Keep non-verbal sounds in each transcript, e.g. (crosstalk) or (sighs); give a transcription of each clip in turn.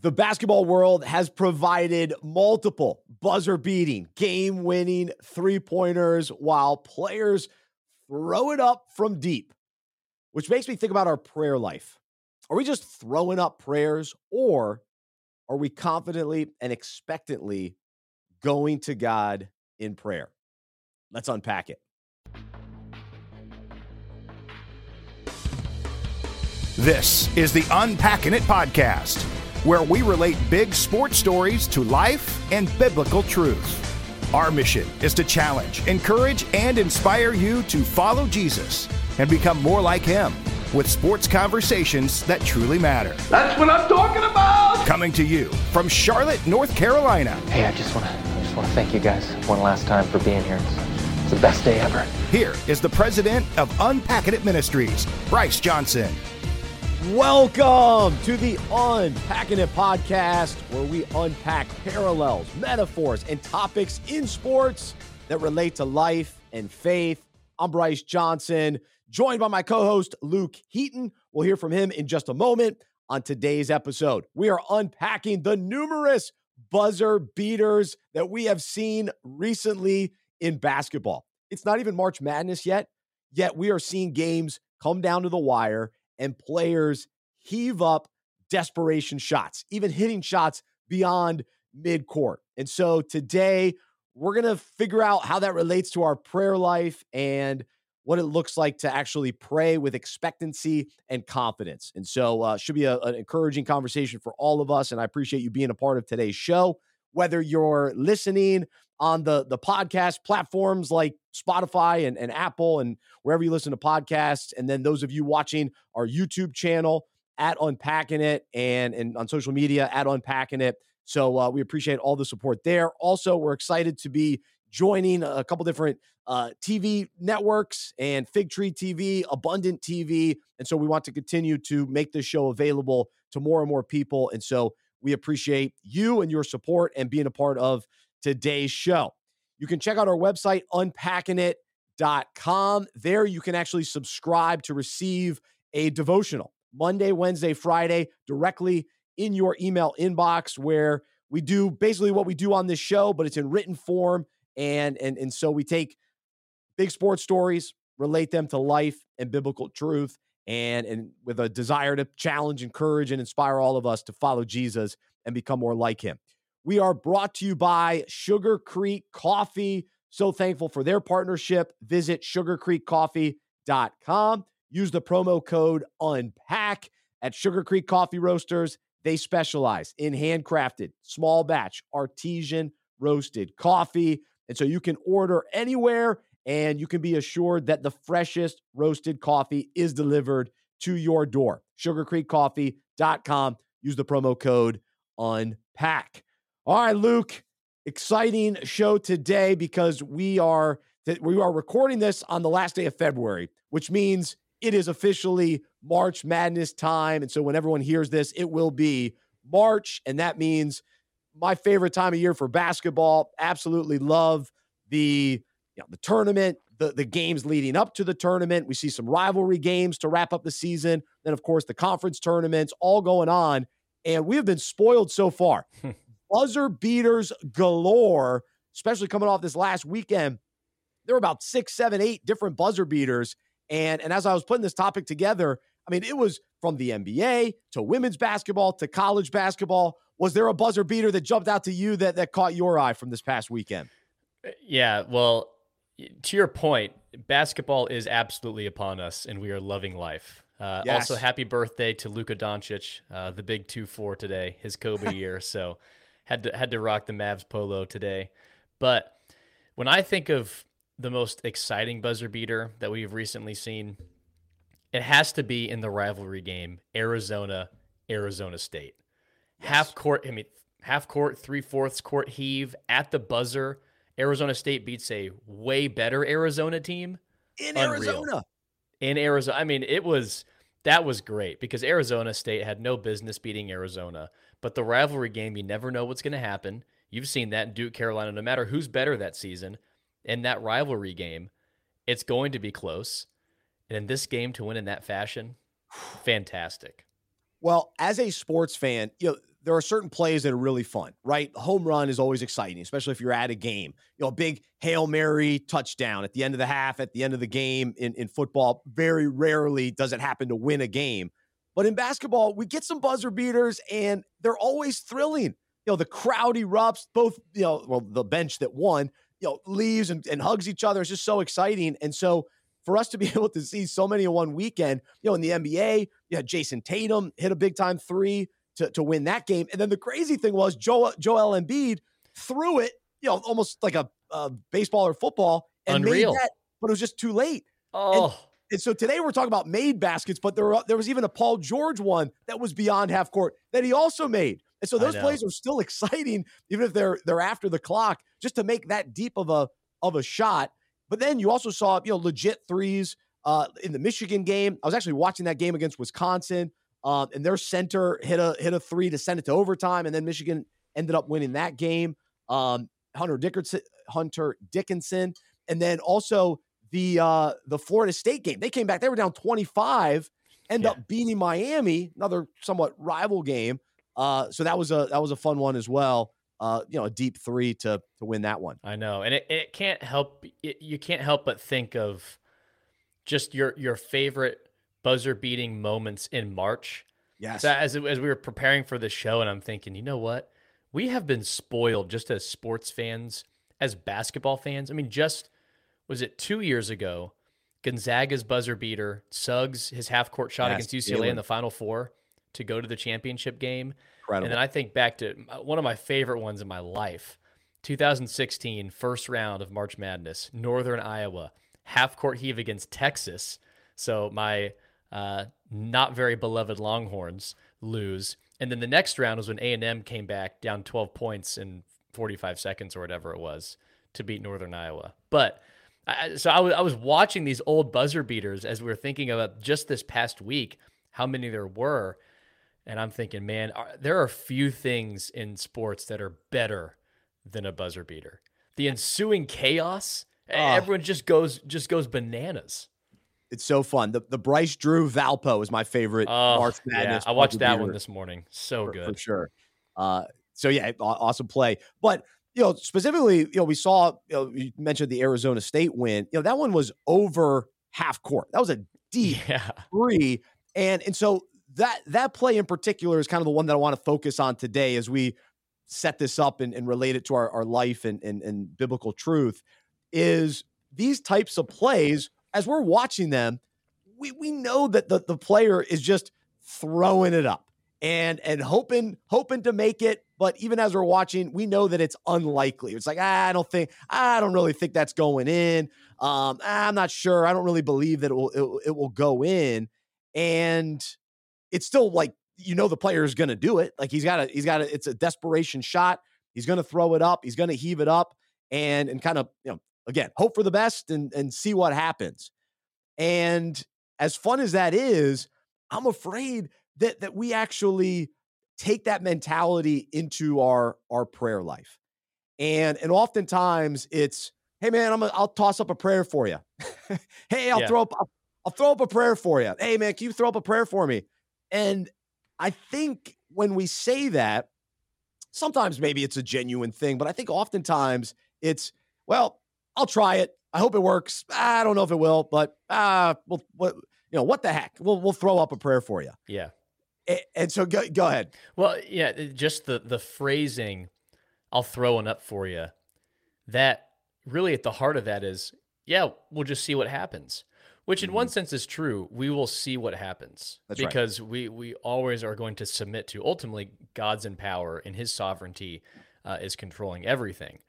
the basketball world has provided multiple buzzer beating, game winning three pointers while players throw it up from deep, which makes me think about our prayer life. Are we just throwing up prayers or are we confidently and expectantly going to God in prayer? Let's unpack it. This is the Unpacking It podcast, where we relate big sports stories to life and biblical truths. Our mission is to challenge, encourage, and inspire you to follow Jesus and become more like him with sports conversations that truly matter. That's what I'm talking about. Coming to you from Charlotte, North Carolina. Hey, I just want to I just want to thank you guys one last time for being here. It's, it's the best day ever. Here is the president of Unpacking It Ministries, Bryce Johnson. Welcome to the Unpacking It podcast, where we unpack parallels, metaphors, and topics in sports that relate to life and faith. I'm Bryce Johnson, joined by my co host, Luke Heaton. We'll hear from him in just a moment. On today's episode, we are unpacking the numerous buzzer beaters that we have seen recently in basketball. It's not even March Madness yet, yet we are seeing games come down to the wire and players heave up desperation shots, even hitting shots beyond midcourt. And so today, we're going to figure out how that relates to our prayer life and what it looks like to actually pray with expectancy and confidence. And so, uh, should be a, an encouraging conversation for all of us. And I appreciate you being a part of today's show. Whether you're listening on the the podcast platforms like Spotify and, and Apple and wherever you listen to podcasts. And then those of you watching our YouTube channel at Unpacking It and, and on social media at Unpacking It. So uh, we appreciate all the support there. Also, we're excited to be joining a couple different uh, TV networks and Fig Tree TV, Abundant TV. And so we want to continue to make this show available to more and more people. And so we appreciate you and your support and being a part of today's show. You can check out our website, unpackingit.com. There you can actually subscribe to receive a devotional Monday, Wednesday, Friday directly in your email inbox where we do basically what we do on this show, but it's in written form. And, and, and so we take big sports stories, relate them to life and biblical truth, and, and with a desire to challenge, encourage, and inspire all of us to follow Jesus and become more like him. We are brought to you by Sugar Creek Coffee. So thankful for their partnership. Visit sugarcreekcoffee.com. Use the promo code UNPACK at Sugar Creek Coffee Roasters. They specialize in handcrafted, small batch, artesian roasted coffee. And so you can order anywhere and you can be assured that the freshest roasted coffee is delivered to your door. SugarCreekCoffee.com. Use the promo code UNPACK. All right, Luke, exciting show today because we are that we are recording this on the last day of February, which means it is officially March Madness time. And so when everyone hears this, it will be March, and that means my favorite time of year for basketball. Absolutely love the you know, the tournament, the the games leading up to the tournament. We see some rivalry games to wrap up the season. Then of course the conference tournaments all going on, and we have been spoiled so far. (laughs) buzzer beaters galore, especially coming off this last weekend. There were about six, seven, eight different buzzer beaters. And, and as I was putting this topic together, I mean, it was from the NBA to women's basketball to college basketball. Was there a buzzer beater that jumped out to you that, that caught your eye from this past weekend? Uh, yeah. Well, to your point, basketball is absolutely upon us and we are loving life. Uh, yes. Also, happy birthday to Luka Doncic, uh, the big 2 4 today, his Kobe (laughs) year. So, had to had to rock the Mavs polo today. But when I think of the most exciting buzzer beater that we've recently seen, it has to be in the rivalry game, Arizona, Arizona State. Yes. Half court, I mean, half court, three fourths court heave at the buzzer. Arizona State beats a way better Arizona team in Unreal. Arizona. In Arizona, I mean, it was that was great because Arizona State had no business beating Arizona. But the rivalry game, you never know what's going to happen. You've seen that in Duke, Carolina, no matter who's better that season. In that rivalry game, it's going to be close. And in this game, to win in that fashion, (sighs) fantastic. Well, as a sports fan, you know, there are certain plays that are really fun, right? Home run is always exciting, especially if you're at a game. You know, a big Hail Mary touchdown at the end of the half, at the end of the game in, in football. Very rarely does it happen to win a game. But in basketball, we get some buzzer beaters and they're always thrilling. You know, the crowd erupts, both, you know, well, the bench that won, you know, leaves and, and hugs each other. It's just so exciting. And so for us to be (laughs) able to see so many in one weekend, you know, in the NBA, you had Jayson Tatum hit a big time three to, to win that game. And then the crazy thing was Joel, Joel Embiid threw it, you know, almost like a, a baseball or football and Unreal. made that, but it was just too late. Oh. And, and so today we're talking about made baskets, but there, there was even a Paul George one that was beyond half court that he also made. And so those plays are still (laughs) exciting, even if they're they're after the clock, just to make that deep of a of a shot. But then you also saw, you know, legit threes uh, in the Michigan game. I was actually watching that game against Wisconsin. Um, and their center hit a hit a three to send it to overtime, and then Michigan ended up winning that game. Um, Hunter Dickinson, Hunter Dickinson, and then also the uh, the Florida State game. They came back; they were down twenty five, end yeah. up beating Miami, another somewhat rival game. Uh, so that was a that was a fun one as well. Uh, you know, a deep three to to win that one. I know, and it, it can't help it, you can't help but think of just your your favorite buzzer beating moments in March. Yes. So as as we were preparing for the show, and I'm thinking, you know what? We have been spoiled just as sports fans, as basketball fans. I mean, just was it two years ago? Gonzaga's buzzer beater, Suggs, his half court shot against UCLA in the Final Four to go to the championship game. Incredible. And then I think back to one of my favorite ones in my life 2016, first round of March Madness, Northern Iowa, half court heave against Texas. So my uh, not very beloved Longhorns lose. And then the next round was when A&M came back down 12 points in 45 seconds or whatever it was to beat Northern Iowa. But So i, so I, w- I was watching these old buzzer beaters as we were thinking about just this past week, how many there were. And I'm thinking, man, are, there are few things in sports that are better than a buzzer beater. The ensuing chaos, oh. everyone just goes just goes bananas. It's so fun. The the Bryce Drew Valpo is my favorite oh, March Madness. Yeah, I watched that one this morning. So for, good for sure. Uh, so yeah, awesome play. But you know, specifically, you know, we saw you, know, you mentioned the Arizona State win. You know, that one was over half court. That was a deep yeah. three, and and so that that play in particular is kind of the one that I want to focus on today as we set this up and, and relate it to our, our life and, and, and biblical truth. Is these types of plays as we're watching them, we we know that the, the player is just throwing it up and and hoping hoping to make it. But even as we're watching, we know that it's unlikely. It's like ah, I don't think I don't really think that's going in. Um, I'm not sure. I don't really believe that it will it, it will go in. And it's still like you know the player is going to do it. Like he's got a he's got a it's a desperation shot. He's going to throw it up. He's going to heave it up and and kind of you know again, hope for the best and, and see what happens. And as fun as that is, I'm afraid that that we actually take that mentality into our our prayer life. And and oftentimes it's, hey man, I'm a, I'll toss up a prayer for you. (laughs) hey, I'll yeah. throw up I'll, I'll throw up a prayer for you. Hey man, can you throw up a prayer for me? And I think when we say that, sometimes maybe it's a genuine thing, but I think oftentimes it's, well, I'll try it. I hope it works. I don't know if it will, but uh, we'll, what, you know, what the heck? We'll we'll throw up a prayer for you. Yeah. And, so go go ahead. Well, yeah, just the the phrasing, I'll throw one up for you. That really at the heart of that is, yeah, we'll just see what happens. Which in mm-hmm. one sense is true. We will see what happens That's because right. we we always are going to submit to ultimately God's in power and His sovereignty uh, is controlling everything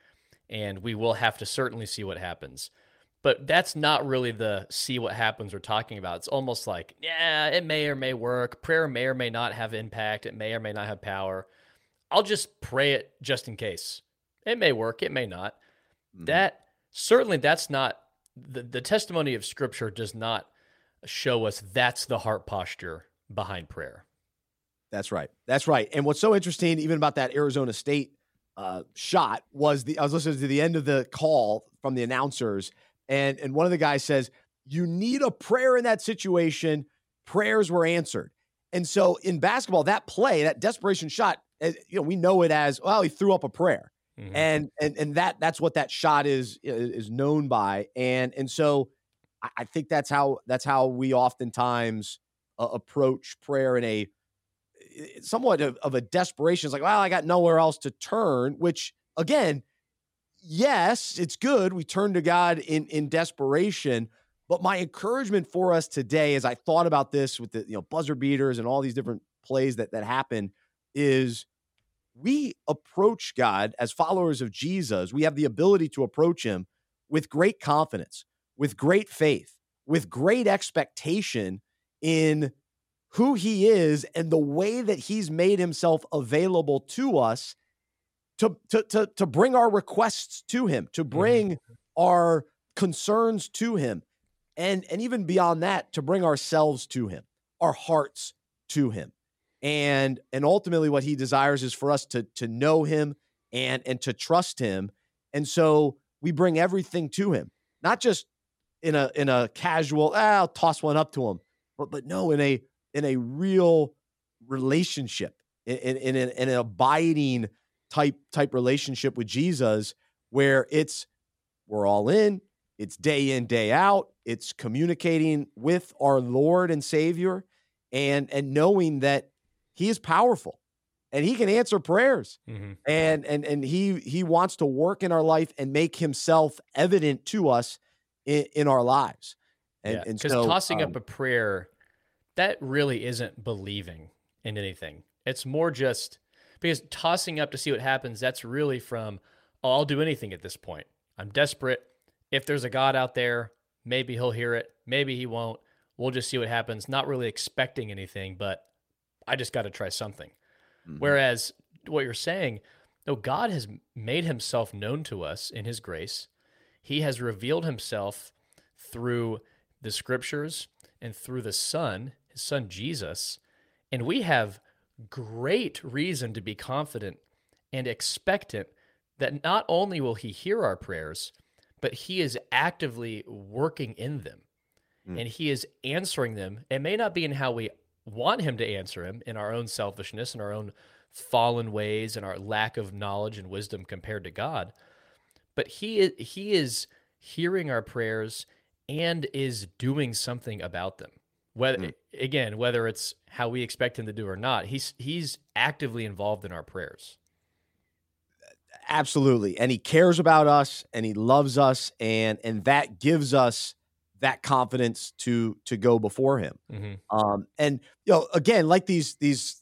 and we will have to certainly see what happens. But that's not really the see what happens we're talking about. It's almost like, yeah, it may or may work. Prayer may or may not have impact. It may or may not have power. I'll just pray it just in case. It may work, it may not. Mm-hmm. That certainly that's not the, the testimony of scripture does not show us that's the heart posture behind prayer. That's right. That's right. And what's so interesting, even about that Arizona State uh, shot was the I was listening to the end of the call from the announcers, and and one of the guys says, "You need a prayer in that situation. Prayers were answered." And so in basketball, that play, that desperation shot, you know, we know it as well. He threw up a prayer, mm-hmm. and and and that that's what that shot is is known by, and and so I, I think that's how that's how we oftentimes uh, approach prayer in a somewhat of, of a desperation. It's like, well, I got nowhere else to turn. Which again, yes, it's good. We turn to God in in desperation. But my encouragement for us today, as I thought about this with the you know buzzer beaters and all these different plays that that happen, is we approach God as followers of Jesus. We have the ability to approach Him with great confidence, with great faith, with great expectation in who He is and the way that He's made Himself available to us to, to, to, to bring our requests to Him, to mm-hmm. bring our concerns to Him, and, and even beyond that, to bring ourselves to Him, our hearts to Him and and ultimately what he desires is for us to to know him and and to trust him and so we bring everything to him not just in a in a casual ah, i'll toss one up to him but but no in a in a real relationship in in, in, an, in an abiding type type relationship with jesus where it's we're all in it's day in day out it's communicating with our lord and savior and and knowing that he is powerful and he can answer prayers. Mm-hmm. and and and he he wants to work in our life and make himself evident to us in, in our lives. And because yeah, so, tossing um, up a prayer that really isn't believing in anything. It's more just because tossing up to see what happens that's really from oh, i'll do anything at this point i'm desperate if there's a god out there maybe he'll hear it maybe he won't we'll just see what happens not really expecting anything but I just got to try something. Mm-hmm. Whereas what you're saying, no, God has made himself known to us in his grace. He has revealed himself through the scriptures and through the Son, his Son Jesus. And we have great reason to be confident and expectant that not only will he hear our prayers, but he is actively working in them mm. and he is answering them. It may not be in how we want him to answer him in our own selfishness and our own fallen ways and our lack of knowledge and wisdom compared to God. But he is, he is hearing our prayers and is doing something about them. Whether mm. again, whether it's how we expect him to do or not, he's he's actively involved in our prayers. Absolutely. And he cares about us and he loves us and and that gives us that confidence to to go before him. Mm-hmm. Um, and you know, again, like these these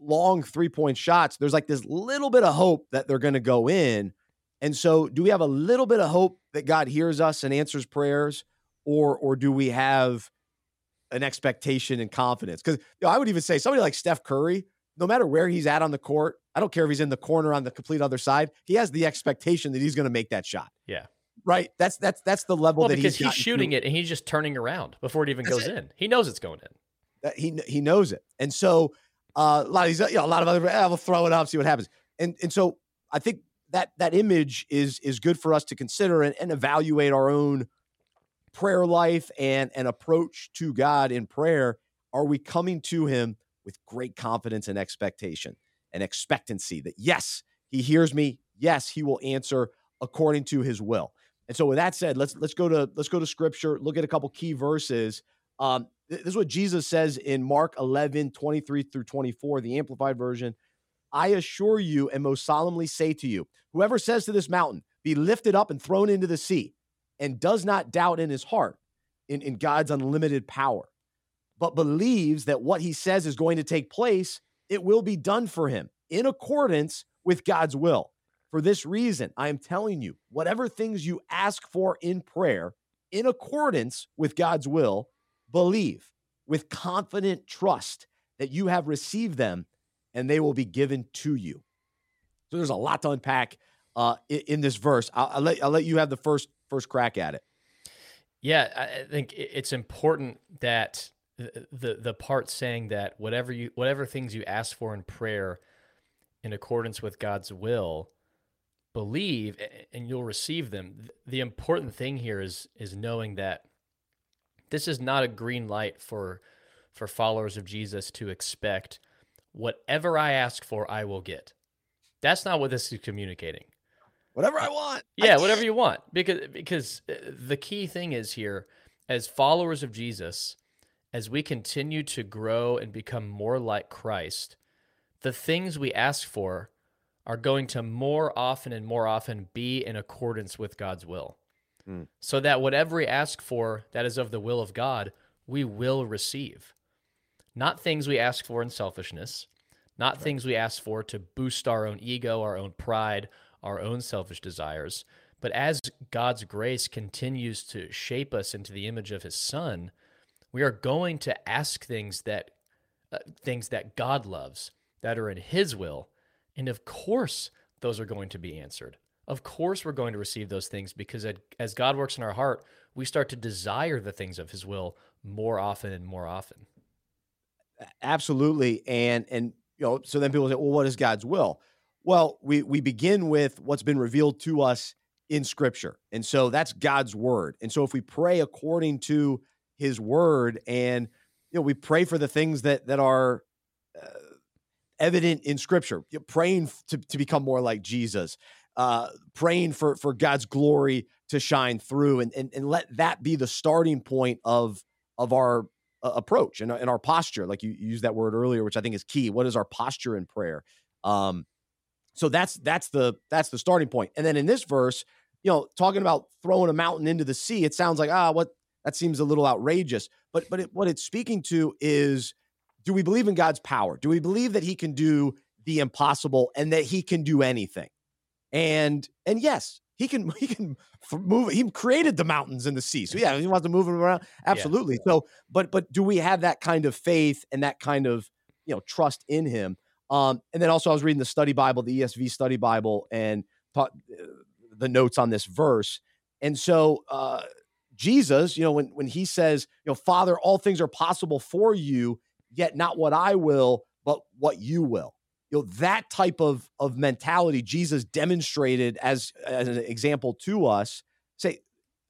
long three point shots, there's like this little bit of hope that they're going to go in. And so, do we have a little bit of hope that God hears us and answers prayers, or or do we have an expectation and confidence? Because you know, I would even say somebody like Steph Curry, no matter where he's at on the court, I don't care if he's in the corner on the complete other side, he has the expectation that he's going to make that shot. Yeah right? That's that's that's the level well, that because he's, he's shooting to. it and he's just turning around before it even that's goes it. in. He knows it's going in. That he he knows it, and so uh, a lot of these, you know, a lot of other, eh, we'll throw it up, see what happens, and and so I think that that image is is good for us to consider and, and evaluate our own prayer life and an approach to God in prayer. Are we coming to Him with great confidence and expectation and expectancy that yes, He hears me, yes, He will answer according to His will. And so with that said, let's let's go to let's go to scripture, look at a couple key verses. Um, this is what Jesus says in Mark 11, 23 through 24, the amplified version. I assure you and most solemnly say to you, whoever says to this mountain, be lifted up and thrown into the sea, and does not doubt in his heart in, in God's unlimited power, but believes that what he says is going to take place, it will be done for him in accordance with God's will. For this reason, I am telling you, whatever things you ask for in prayer, in accordance with God's will, believe with confident trust that you have received them and they will be given to you. So there's a lot to unpack uh, in, in, this verse. I'll, I'll, let, I'll let you have the first first crack at it. Yeah, I think it's important that the, the part saying that whatever you whatever things you ask for in prayer in accordance with God's will believe and you'll receive them. The important thing here is is knowing that this is not a green light for for followers of Jesus to expect whatever I ask for, I will get. That's not what this is communicating. Whatever I want. Yeah, I whatever you want. Because because uh, the key thing is here as followers of Jesus, as we continue to grow and become more like Christ, the things we ask for are going to more often and more often be in accordance with God's will. Mm. So that whatever we ask for that is of the will of God, we will receive. Not things we ask for in selfishness, not right. things we ask for to boost our own ego, our own pride, our own selfish desires. But as God's grace continues to shape us into the image of his son, we are going to ask things that uh, things that God loves, that are in his will, and of course those are going to be answered. Of course we're going to receive those things because as God works in our heart, we start to desire the things of his will more often and more often. Absolutely. And and you know, so then people say, well, what is God's will? Well, we we begin with what's been revealed to us in scripture. And so that's God's word. And so if we pray according to his word and you know, we pray for the things that that are uh, evident in scripture, You're praying to, to become more like Jesus, uh, praying for for God's glory to shine through and, and and let that be the starting point of of our uh, approach and, and our posture like you, you used that word earlier which i think is key what is our posture in prayer um so that's that's the that's the starting point. And then in this verse you know talking about throwing a mountain into the sea it sounds like ah what? That seems a little outrageous. But but it, what it's speaking to is do we believe in god's power? Do we believe that he can do the impossible and that he can do anything? And and yes he can (laughs) he can move he created the mountains and the sea. So yeah he wants to move them around. Absolutely. Yeah. so but but do we have that kind of faith and that kind of you know trust in him um and then also i was reading the study bible the esv study bible and taught uh, the notes on this verse. And so uh jesus you know when when he says you know father all things are possible for you yet not what i will but what you will. You know that type of of mentality jesus demonstrated as as an example to us say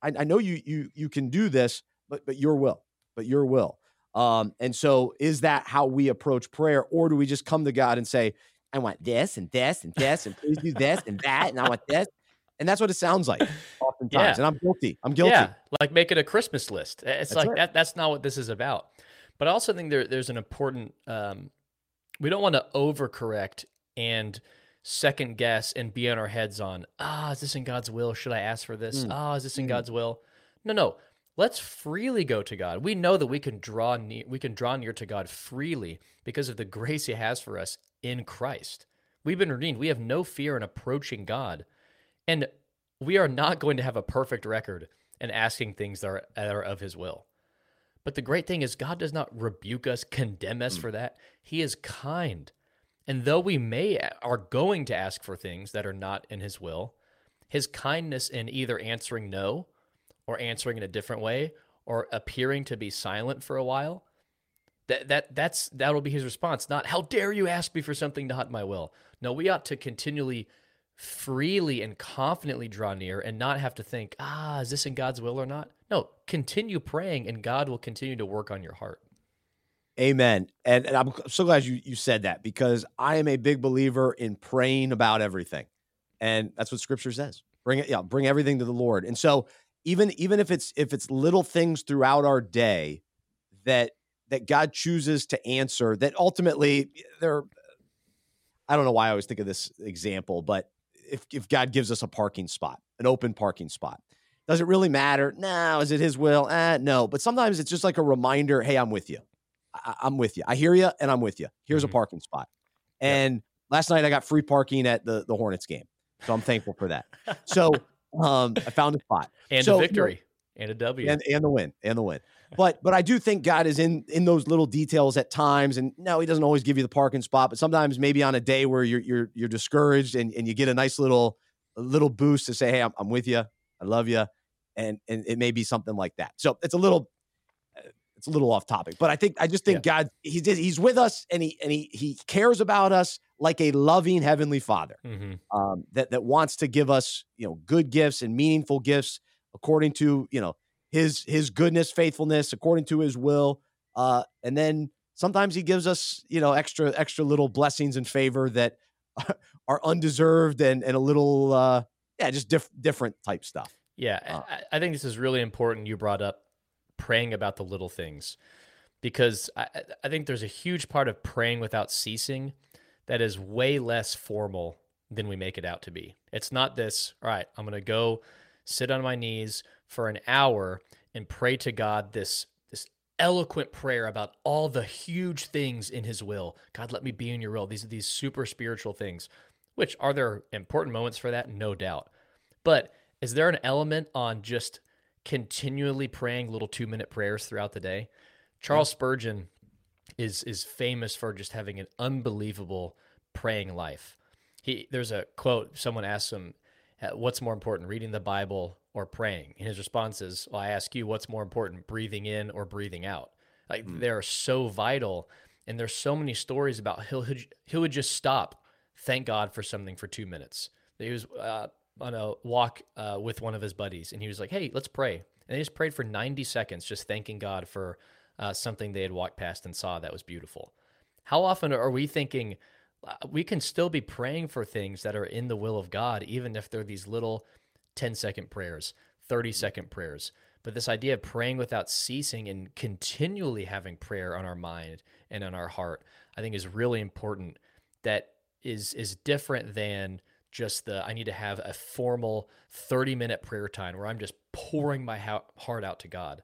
i, I know you you you can do this but but your will but your will um and so is that how we approach prayer or do we just come to god and say i want this and this and this and please do this and that and i want this and that's what it sounds like oftentimes yeah. and i'm guilty i'm guilty yeah like make it a christmas list it's that's like right. that that's not what this is about but i also think there, there's an important um we don't want to overcorrect and second guess and be on our heads on, ah, is this in God's will? Should I ask for this? Mm. Ah, is this in mm. God's will? No, no. Let's freely go to God. We know that we can draw near, we can draw near to God freely because of the grace He has for us in Christ. We've been redeemed. We have no fear in approaching God, and we are not going to have a perfect record in asking things that are, that are of His will. But the great thing is, God does not rebuke us, condemn us mm. for that. He is kind. And though we may are going to ask for things that are not in his will, his kindness in either answering no or answering in a different way or appearing to be silent for a while, that that that's that'll be his response. Not how dare you ask me for something not my will. No, we ought to continually freely and confidently draw near and not have to think, ah, is this in God's will or not? No, continue praying and God will continue to work on your heart. Amen. And, and I'm so glad you, you said that because I am a big believer in praying about everything. And that's what scripture says. Bring it, yeah, bring everything to the Lord. And so even even if it's if it's little things throughout our day that that God chooses to answer that ultimately there I don't know why I always think of this example, but if if God gives us a parking spot, an open parking spot, does it really matter? No. Is it His will? Eh, no. But sometimes it's just like a reminder. Hey, I'm with you. I- am with you. I hear you, and I'm with you. Here's mm-hmm. a parking spot. And yep. last night I got free parking at the the Hornets game, so I'm thankful for that. (laughs) So um, I found a spot and so, a victory and a W and, and the win and the win. But but I do think God is in in those little details at times. And no, He doesn't always give you the parking spot, but sometimes maybe on a day where you're you're you're discouraged and and you get a nice little little boost to say, hey, I'm, I'm with you. I love you. And, and it may be something like that. So it's a little, it's a little off topic, but I think, I just think yeah. God, he's, he's with us and he, and he, he cares about us like a loving heavenly father mm-hmm. um, that, that wants to give us, you know, good gifts and meaningful gifts according to, you know, his, his goodness, faithfulness, according to his will. Uh, and then sometimes he gives us, you know, extra extra little blessings and favor that (laughs) are undeserved and and a little uh yeah, just diff- different type stuff. Yeah, uh, I, I think this is really important. You brought up praying about the little things because I, I think there's a huge part of praying without ceasing that is way less formal than we make it out to be. It's not this, all right, I'm going to go sit on my knees for an hour and pray to God this this eloquent prayer about all the huge things in his will. God, let me be in your will. These are these super spiritual things, which are there important moments for that? No doubt. But is there an element on just continually praying little 2-minute prayers throughout the day? Charles Spurgeon is is famous for just having an unbelievable praying life. He there's a quote someone asked him what's more important reading the bible or praying and his response is well i ask you what's more important breathing in or breathing out like mm. they're so vital and there's so many stories about he'll he would just stop thank god for something for two minutes he was uh, on a walk uh, with one of his buddies and he was like hey let's pray and they just prayed for 90 seconds just thanking god for uh, something they had walked past and saw that was beautiful how often are we thinking uh, we can still be praying for things that are in the will of God, even if they're these little 10 second prayers, 30 mm-hmm. prayers. But this idea of praying without ceasing and continually having prayer on our mind and on our heart, I think is really important. That is is different than just the I need to have a formal 30 minute prayer time where I'm just pouring my heart out to God.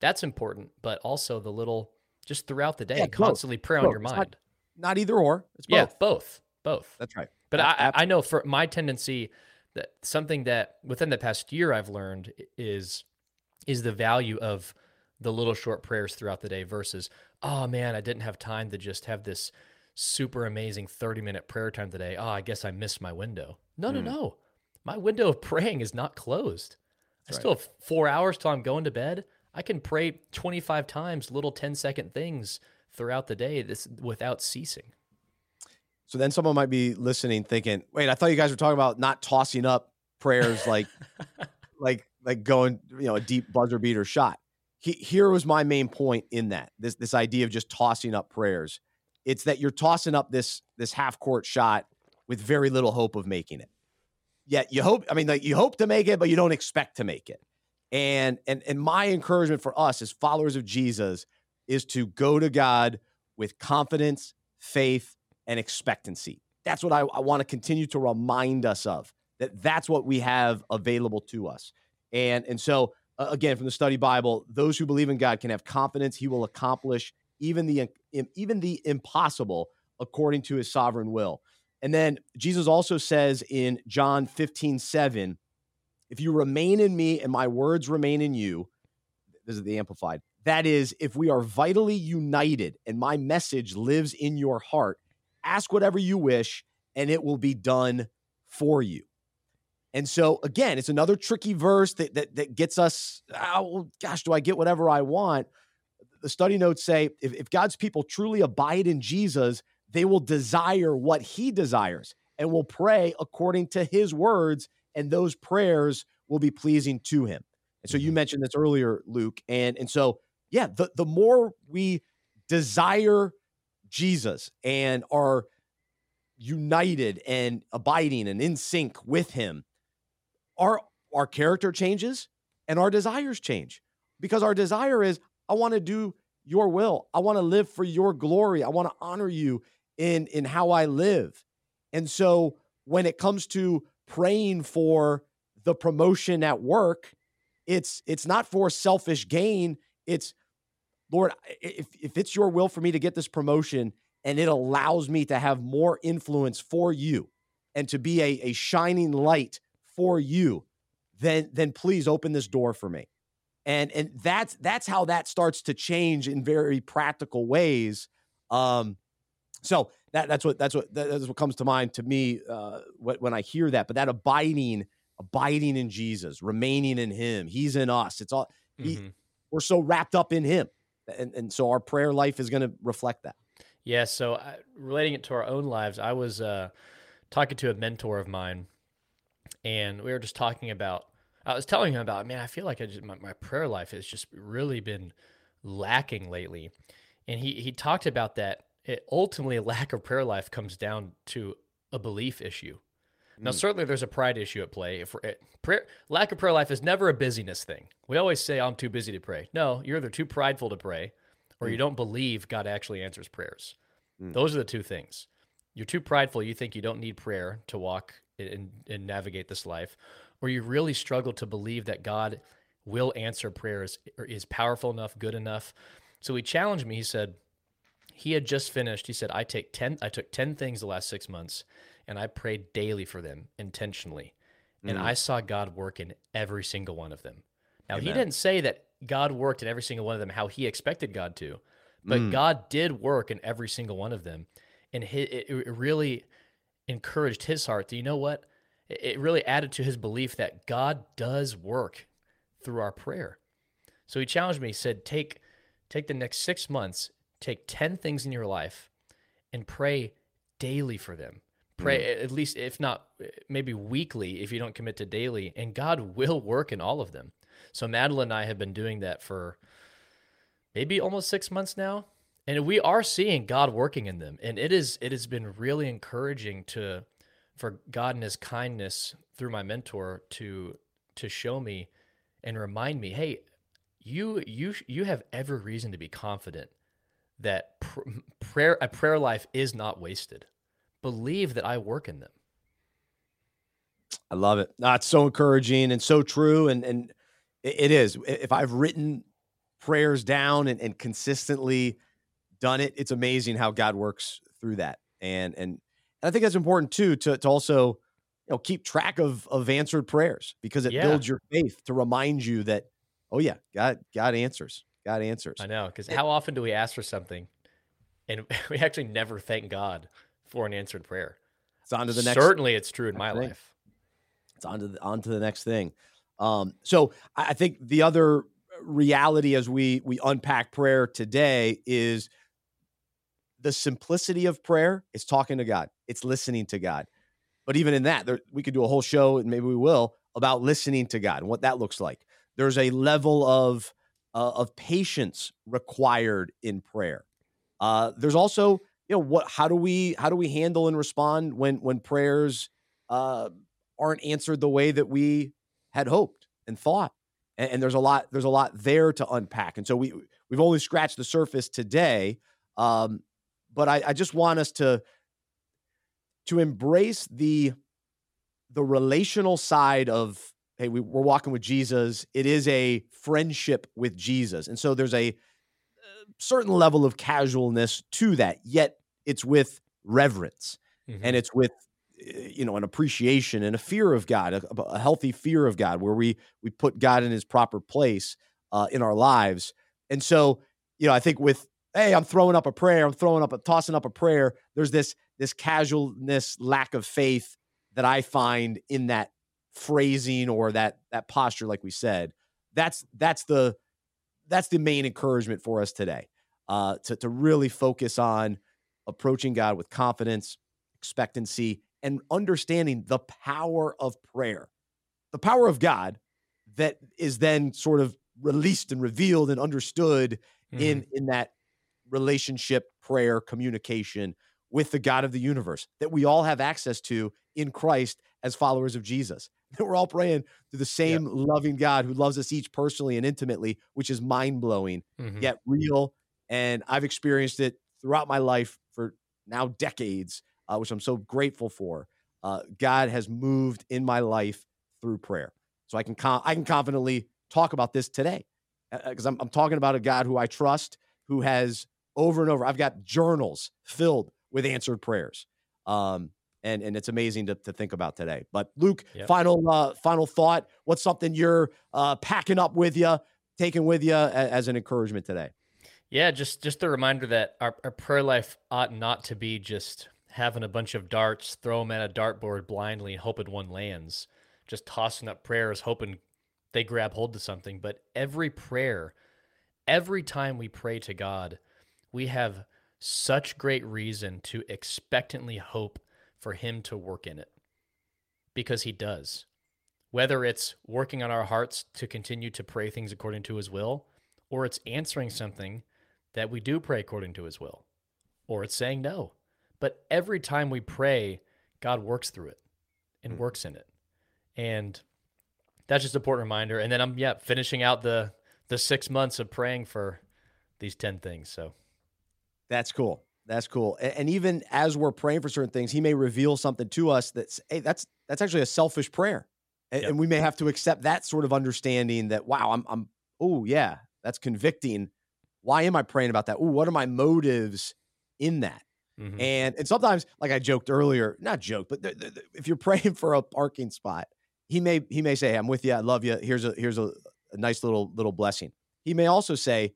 That's important, but also the little just throughout the day, yeah, constantly pray on your mind not either or. It's both. Yeah, both. Both. That's right. But I, I know for my tendency that something that within the past year I've learned is is the value of the little short prayers throughout the day versus, oh man, I didn't have time to just have this super amazing 30 minute prayer time today. Oh, I guess I missed my window. No, mm. no, hmm. no. My window of praying is not closed. That's I still have four hours till I'm going to bed. I can pray 25 times little 10 second things throughout the day this without ceasing. So then someone might be listening thinking, "Wait, I thought you guys were talking about not tossing up prayers like (laughs) like like going, you know, a deep buzzer beater shot." He, here was my main point in that. This this idea of just tossing up prayers. It's that you're tossing up this this half court shot with very little hope of making it. Yet you hope, I mean, like you hope to make it, but you don't expect to make it. And and and my encouragement for us as followers of Jesus is to go to God with confidence, faith, and expectancy. That's what I, I want to continue to remind us of. That that's what we have available to us. And and so uh, again, from the study Bible, those who believe in God can have confidence He will accomplish even the even the impossible according to His sovereign will. And then Jesus also says in John 15, 7, if you remain in me and my words remain in you, this is the amplified, that is, if we are vitally united and my message lives in your heart, ask whatever you wish and it will be done for you. And so again, it's another tricky verse that that, that gets us, oh gosh, do I get whatever I want? The study notes say if, if God's people truly abide in Jesus, they will desire what he desires and will pray according to his words, and those prayers will be pleasing to him. And so you mm-hmm. mentioned this earlier, Luke. And, and so yeah, the, the more we desire Jesus and are united and abiding and in sync with him, our our character changes and our desires change. Because our desire is, I want to do your will. I want to live for your glory. I want to honor you in in how I live. And so when it comes to praying for the promotion at work, it's it's not for selfish gain. It's Lord, if, if it's your will for me to get this promotion and it allows me to have more influence for you and to be a, a shining light for you, then then please open this door for me. And and that's that's how that starts to change in very practical ways. Um, so that that's what that's what that's what comes to mind to me uh, when I hear that. But that abiding, abiding in Jesus, remaining in Him, He's in us. It's all mm-hmm. we're so wrapped up in Him and and so our prayer life is going to reflect that. Yeah. So uh, relating it to our own lives, I was uh, talking to a mentor of mine, and we were just talking about. I was telling him about, man, I feel like I just, my, my prayer life has just really been lacking lately. And he he talked about that. It, ultimately, a lack of prayer life comes down to a belief issue. Now, mm. certainly, there's a pride issue at play. If it, prayer, lack of prayer life is never a busyness thing. We always say, "I'm too busy to pray." No, you're either too prideful to pray, or mm. you don't believe God actually answers prayers. Mm. Those are the two things. You're too prideful. You think you don't need prayer to walk and, and navigate this life, or you really struggle to believe that God will answer prayers or is powerful enough, good enough. So he challenged me. He said he had just finished. He said, I take 10, I took 10 things the last six months and I prayed daily for them intentionally. And mm. I saw God work in every single one of them. Now, Amen. he didn't say that God worked in every single one of them how he expected God to, but mm. God did work in every single one of them. And it, it really encouraged his heart. Do you know what? It really added to his belief that God does work through our prayer. So he challenged me, he said, take take the next six months, take 10 things in your life and pray daily for them. Pray mm. at least, if not maybe weekly, if you don't commit to daily, and God will work in all of them. So Madeline and I have been doing that for maybe almost six months now. And we are seeing God working in them. And it is it has been really encouraging to for God and his kindness through my mentor to to show me and remind me, hey, you you you have every reason to be confident that pr- prayer a prayer life is not wasted. Believe that I work in them. I love it. Ah, That's so encouraging and so true. And and it is. If I've written prayers down and, and consistently done it, it's amazing how God works through that. And and I think that's important too to to also you know keep track of of answered prayers because it yeah. builds your faith to remind you that oh yeah god god answers god answers. I know because how often do we ask for something and (laughs) we actually never thank god for an answered prayer? It's on to the next certainly it's true in my thing. life. It's on to the on to the next thing. Um so i think the other reality as we we unpack prayer today is the simplicity of prayer is talking to god it's listening to god but even in that, there, we could do a whole show, and maybe we will, about listening to God and what that looks like. There's a level of uh, of patience required in prayer. Uh, there's also, you know, what? How do we how do we handle and respond when when prayers uh, aren't answered the way that we had hoped and thought? And, and, there's a lot there's a lot there to unpack. And so we we've only scratched the surface today. Um, but I, I just want us to to embrace the the relational side of hey we, we're walking with jesus. It is a friendship with jesus. And so there's a, a certain level of casualness to that yet it's with reverence mm-hmm. and it's with eh, you know an appreciation and a fear of god a, a, healthy fear of god where we we put god in his proper place uh, in our lives. And so you know i think with hey i'm throwing up a prayer i'm throwing up a tossing up a prayer there's this this casualness, lack of faith that I find in that phrasing or that that posture, like we said. That's that's the that's the main encouragement for us today. Uh, to to really focus on approaching God with confidence, expectancy, and understanding the power of prayer, the power of God that is then sort of released and revealed and understood mm-hmm. in in that relationship, prayer, communication with the God of the universe that we all have access to in Christ as followers of Jesus. (laughs) That we're all praying to the same yeah. loving God who loves us each personally and intimately, which is mind blowing, mm-hmm. yet real. And I've experienced it throughout my life for now decades, uh, which I'm so grateful for. Uh, God has moved in my life through prayer, so I can com- I can confidently talk about this today because uh, I'm, I'm talking about a God who I trust, who has over and over. I've got journals filled with answered prayers. Um, and and it's amazing to, to think about today. But Luke, yep. final uh, final thought. What's something you're uh, packing up with you, taking with you as, as, an encouragement today? Yeah, just just a reminder that our, our prayer life ought not to be just having a bunch of darts, throw them at a dartboard blindly, and hoping one lands. Just tossing up prayers, hoping they grab hold to something. But every prayer, every time we pray to God, we have such great reason to expectantly hope for Him to work in it because He does. Whether it's working on our hearts to continue to pray things according to His will, or it's answering something that we do pray according to his will, or it's saying no. But every time we pray, God works through it and mm. works in it. And that's just an important reminder. And then I'm yeah, finishing out the the six months of praying for these 10 things. So that's cool. That's cool. And, and even as we're praying for certain things, he may reveal something to us that's hey, that's that's actually a selfish prayer. And, yep. and we may have to accept that sort of understanding that wow, I'm I'm oh yeah, that's convicting. Why am I praying about that? Oh, what are my motives in that? Mm-hmm. And and sometimes, like I joked earlier, not joke, but if you're (laughs) praying for a parking spot, he may he may say, hey, "I'm with you, I love you. Here's a here's a, a nice little little blessing." He may also say,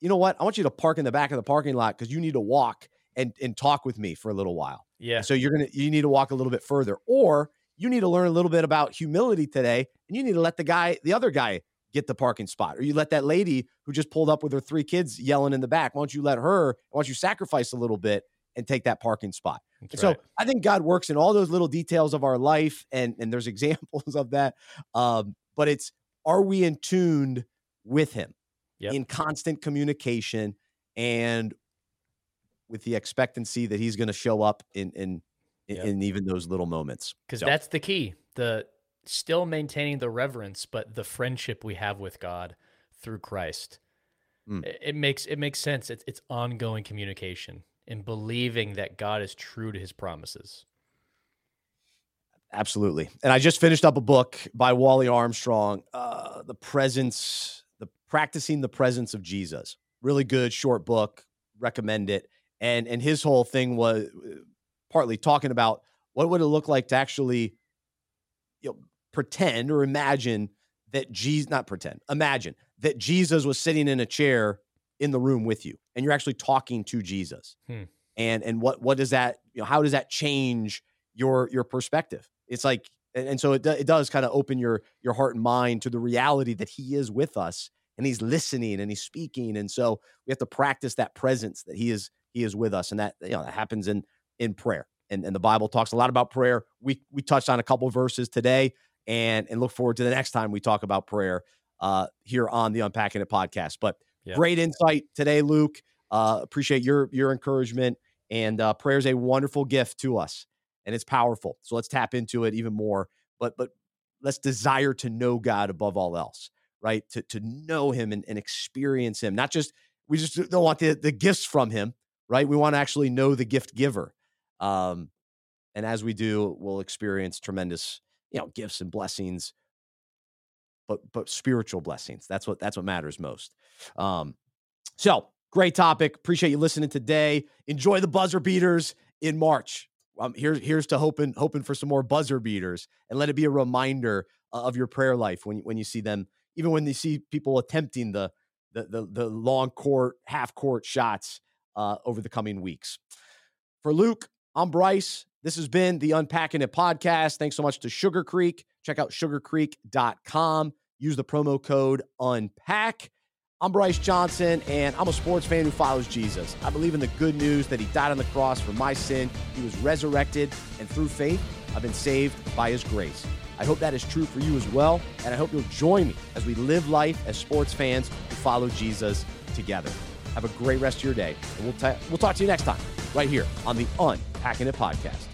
"You know what? I want you to park in the back of the parking lot because you need to walk and and talk with me for a little while. Yeah. So you're gonna you need to walk a little bit further, or you need to learn a little bit about humility today, and you need to let the guy, the other guy, get the parking spot, or you let that lady who just pulled up with her three kids yelling in the back. Why don't you let her? Why don't you sacrifice a little bit and take that parking spot. Right. So I think God works in all those little details of our life, and and there's (laughs) examples of that. Um, but it's are we in tuned with Him yep. in constant communication and with the expectancy that He's going to show up in in yep. in even those little moments. Because so. that's the key. The still maintaining the reverence, but the friendship we have with God through Christ. Mm. It, it makes it makes sense. It's it's ongoing communication and believing that God is true to his promises. Absolutely. And I just finished up a book by Wally Armstrong, uh, The Presence, Practicing the Presence of Jesus. Really good short book. Recommend it. And and his whole thing was uh, partly talking about what would it look like to actually you know pretend or imagine that Jesus not pretend, imagine that Jesus was sitting in a chair in the room with you and you're actually talking to Jesus. Hmm. And and what what does that, you know, how does that change your your perspective? It's like and, so it, it does kind of open your your heart and mind to the reality that he is with us and he's listening and he's speaking and so we have to practice that presence that he is he is with us and that you know that happens in in prayer and, and the bible talks a lot about prayer we we touched on a couple verses today and and look forward to the next time we talk about prayer uh here on the unpacking it podcast but Yep. Great insight today, Luke. Uh, appreciate your your encouragement and uh, prayer is a wonderful gift to us and it's powerful. So let's tap into it even more. But but let's desire to know God above all else, right? To to know Him and, and experience Him. Not just we just don't want the the gifts from Him, right? We want to actually know the gift giver. Um, and as we do, we'll experience tremendous, you know, gifts and blessings but but spiritual blessings. That's what that's what matters most. Um, so great topic. Appreciate you listening today. Enjoy the buzzer beaters in March. Um, here's here's to hoping hoping for some more buzzer beaters and let it be a reminder of your prayer life when when you see them, even when they see people attempting the the the, the long court, half court shots uh, over the coming weeks. For Luke, I'm Bryce. This has been the Unpacking It podcast. Thanks so much to Sugar Creek. Check out sugarcreek.com. Use the promo code UNPACK. I'm Bryce Johnson, and I'm a sports fan who follows Jesus. I believe in the good news that he died on the cross for my sin, he was resurrected, and through faith, I've been saved by his grace. I hope that is true for you as well, and I hope you'll join me as we live life as sports fans who follow Jesus together. Have a great rest of your day, and we'll, ta- we'll talk to you next time right here on the Unpacking It podcast.